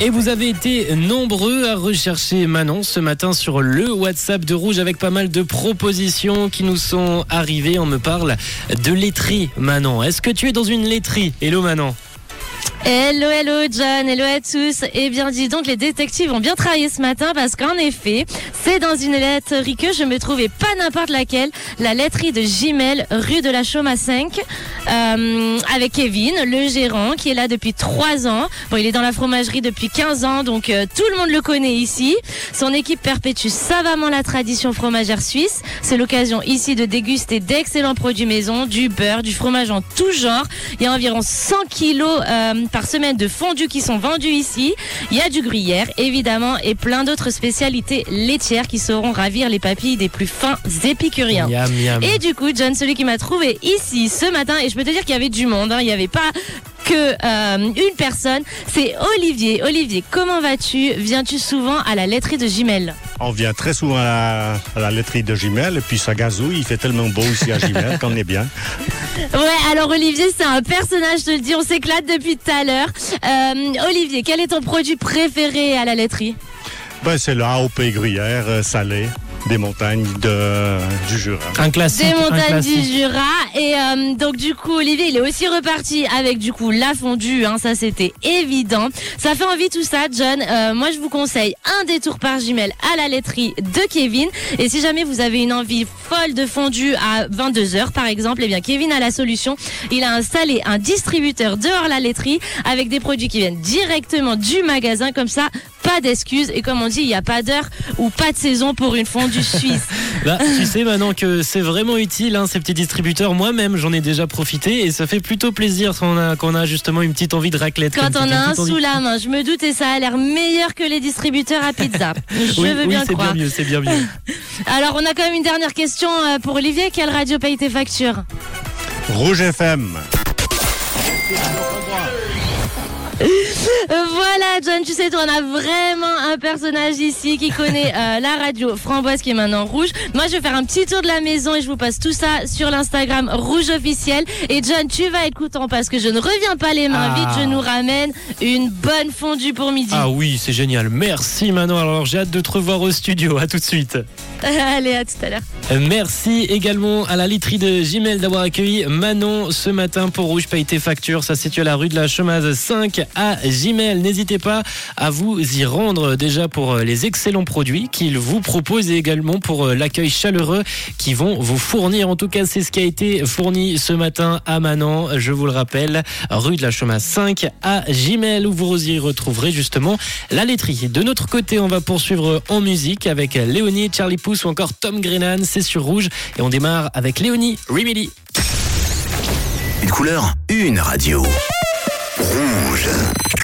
Et vous avez été nombreux à rechercher Manon ce matin sur le WhatsApp de Rouge avec pas mal de propositions qui nous sont arrivées. On me parle de laiterie, Manon. Est-ce que tu es dans une laiterie? Hello Manon. Hello, hello John, hello à tous. Eh bien, dis donc, les détectives ont bien travaillé ce matin parce qu'en effet, c'est dans une laiterie que je me trouvais pas n'importe laquelle, la laiterie de Gimel, rue de la Chaume à 5, euh, avec Kevin, le gérant, qui est là depuis 3 ans. Bon, il est dans la fromagerie depuis 15 ans, donc euh, tout le monde le connaît ici. Son équipe perpétue savamment la tradition fromagère suisse. C'est l'occasion ici de déguster d'excellents produits maison, du beurre, du fromage en tout genre. Il y a environ 100 kilos euh, par semaine de fondus qui sont vendus ici. Il y a du gruyère, évidemment, et plein d'autres spécialités laitières qui sauront ravir les papilles des plus fins épicuriens. Miam, miam. Et du coup, John, celui qui m'a trouvé ici ce matin, et je peux te dire qu'il y avait du monde, hein, il n'y avait pas que euh, une personne, c'est Olivier. Olivier, comment vas-tu? Viens-tu souvent à la laiterie de Gimel On vient très souvent à la, à la laiterie de Gimel et puis ça gazouille, il fait tellement beau ici à Gimel qu'on est bien. Ouais, alors Olivier, c'est un personnage, je te le dis, on s'éclate depuis tout à l'heure. Euh, Olivier, quel est ton produit préféré à la laiterie? Ben, c'est le AOP gruyère euh, salé des montagnes de, du Jura. Un classique. Des montagnes du. Jura. Et euh, donc du coup, Olivier, il est aussi reparti avec du coup la fondue. Hein, ça, c'était évident. Ça fait envie tout ça, John. Euh, moi, je vous conseille un détour par Gimel à la laiterie de Kevin. Et si jamais vous avez une envie folle de fondue à 22 h par exemple, eh bien Kevin a la solution. Il a installé un distributeur dehors la laiterie avec des produits qui viennent directement du magasin. Comme ça, pas d'excuses. Et comme on dit, il n'y a pas d'heure ou pas de saison pour une fondue suisse. Bah, tu sais maintenant que c'est vraiment utile hein, ces petits distributeurs. Moi-même, j'en ai déjà profité et ça fait plutôt plaisir quand on a, quand on a justement une petite envie de raclette. Quand on a un envie- sous la main, je me doute et ça a l'air meilleur que les distributeurs à pizza. Je Oui, veux oui, bien c'est croire. bien mieux, c'est bien mieux. Alors, on a quand même une dernière question euh, pour Olivier. Quelle radio paye tes factures? Rouge FM. Voilà, John, tu sais, on a vraiment un personnage ici qui connaît euh, la radio Framboise qui est maintenant rouge. Moi, je vais faire un petit tour de la maison et je vous passe tout ça sur l'Instagram rouge officiel. Et John, tu vas être content parce que je ne reviens pas les mains Ah. vides. Je nous ramène une bonne fondue pour midi. Ah oui, c'est génial. Merci Manon. Alors j'ai hâte de te revoir au studio. À tout de suite. Allez, à tout à l'heure. Merci également à la literie de Gimel d'avoir accueilli Manon ce matin pour Rouge Paye tes factures. Ça se situe à la rue de la Chemase 5 à Gimel. N'hésitez pas à vous y rendre déjà pour les excellents produits qu'ils vous proposent et également pour l'accueil chaleureux qu'ils vont vous fournir. En tout cas, c'est ce qui a été fourni ce matin à Manon. Je vous le rappelle, rue de la Chemase 5 à Gimel où vous y retrouverez justement la laiterie. De notre côté, on va poursuivre en musique avec Léonie, Charlie Pouce ou encore Tom Grennan. C'est sur Rouge et on démarre avec Léonie, Remedy. Une couleur, une radio. Rouge.